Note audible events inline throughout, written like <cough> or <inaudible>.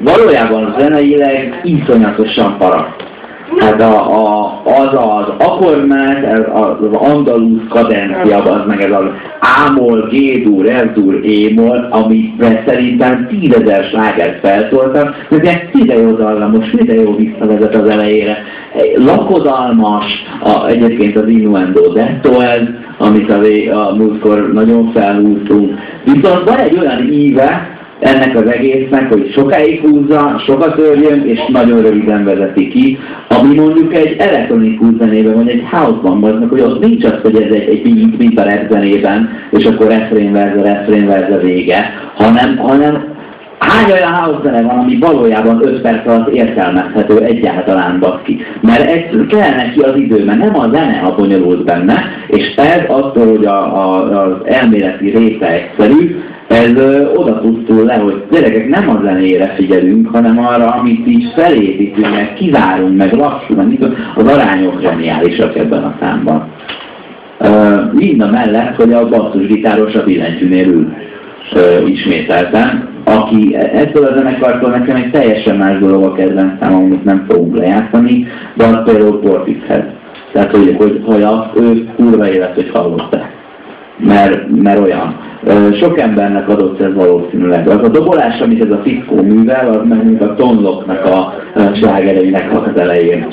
valójában zeneileg iszonyatosan paraszt. Hát a, a, az az akkordment, az andalúz kadencia, az meg ez az ámol, G-dur, F-dur, E-mol, amiben szerintem tízezer slágert feltoltak, de ilyen ide jó dallamos, ide jó visszavezet az elejére. Lakodalmas, a, egyébként az Innuendo Detto ez, amit a, a múltkor nagyon felhúztunk. Viszont van egy olyan íve, ennek az egésznek, hogy sokáig húzza, sokat örjön, és nagyon röviden vezeti ki, ami mondjuk egy elektronikus zenében, vagy egy house-ban van, hogy ott nincs az, hogy ez egy, egy beat, mint a rap zenében, és akkor refrén verze, refrén verze vége, hanem, hanem Hány olyan house zene van, ami valójában 5 perc alatt értelmezhető egyáltalán baszki? Mert ez kell neki az idő, mert nem a zene a bonyolult benne, és ez attól, hogy a, a, az elméleti része egyszerű, ez ö, oda pusztul le, hogy gyerekek nem a zenére figyelünk, hanem arra, amit így felépítünk, meg kivárunk, meg lassul, az arányok zseniálisak ebben a számban. Uh, mind a mellett, hogy a basszusgitáros a billentyűnél ül uh, ismételten, aki ettől a zenekartól nekem egy teljesen más dolog a kedvencem, amit nem fogunk lejátszani, de az például Portishez. Tehát, hogy, hogy, hogy azt ő kurva élet, hogy hallották. Mert, mert olyan. Sok embernek adott ez valószínűleg. Az a dobolás, amit ez a fickó művel, az meg mint a tonloknak a slágereinek az elején.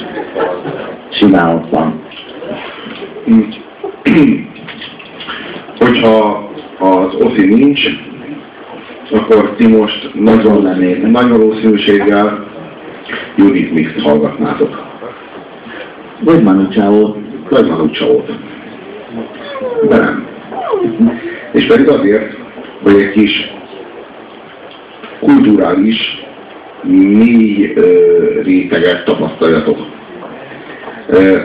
Simán ott van. <clears throat> Hogyha az Oszi nincs, akkor ti most nagyon, nagy valószínűséggel Judith Mix-t hallgatnátok. Vagy Manu Chao. Vagy Manu chao De nem. És pedig azért, hogy egy kis kulturális, mély ö, réteget tapasztaljatok. Ö,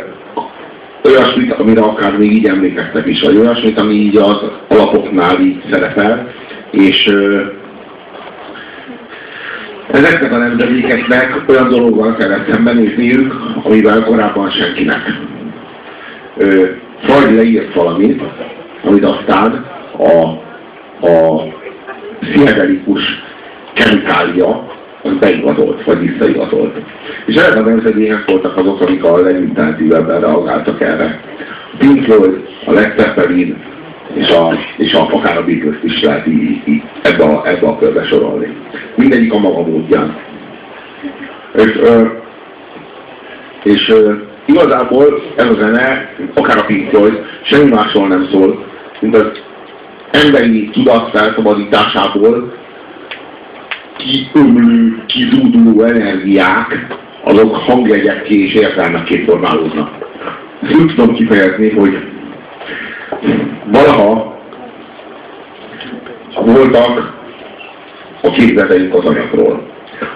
olyasmit, amire akár még így emlékeztek is, vagy olyasmit, ami így az alapoknál így szerepel, és ezeknek a nemzedékeknek olyan dologgal kellett szembenézniük, amivel korábban senkinek. Freud leírt valamit, amit aztán a, a pszichedelikus kemikália az beigazolt, vagy visszaigazolt. És ezek a nemzedékek voltak azok, amik a legintenzívebben reagáltak erre. Pink Floyd, a Led Zeppelin, és, a, és a, akár a beatles is lehet így, így ebbe, a, ebbe a körbe sorolni. Mindegyik a maga módján. És, ö, és ö, igazából ez a zene, akár a Pink Floyd, semmi másról nem szól, mint az emberi tudat felszabadításából kiömlő, kizúduló energiák, azok hangjegyekké és értelmekké formálódnak. Úgy tudom kifejezni, hogy valaha voltak a képzeteink az anyagról.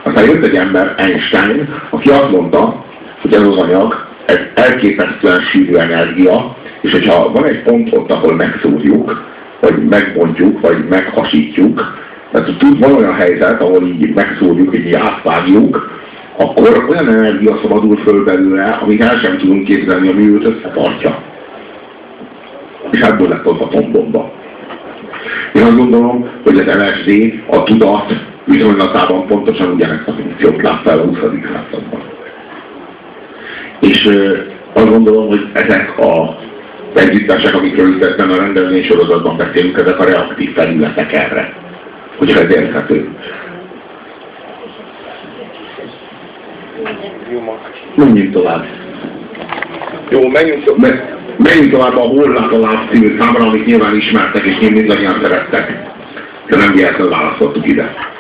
Aztán jött egy ember, Einstein, aki azt mondta, hogy ez az anyag, ez elképesztően sűrű energia, és hogyha van egy pont ott, ahol megszúrjuk, vagy megbontjuk, vagy meghasítjuk, tehát tud van olyan helyzet, ahol így megszúrjuk, így átvágjuk, akkor olyan energia szabadul föl belőle, amit el sem tudunk képzelni, ami őt összetartja és ebből lett az atombomba. Én azt gondolom, hogy az LSD a tudat viszonylatában pontosan ugyanezt a funkciót látta el a 20. században. És azt gondolom, hogy ezek a együttesek, amikről itt a rendezvény sorozatban beszélünk, ezek a reaktív felületek erre, hogy ez érthető. Menjünk tovább. Jó, menjünk tovább. Menjünk tovább a Hollak a című számra, amit nyilván ismertek, és mindannyian szerettek. De nem véletlenül választottuk ide.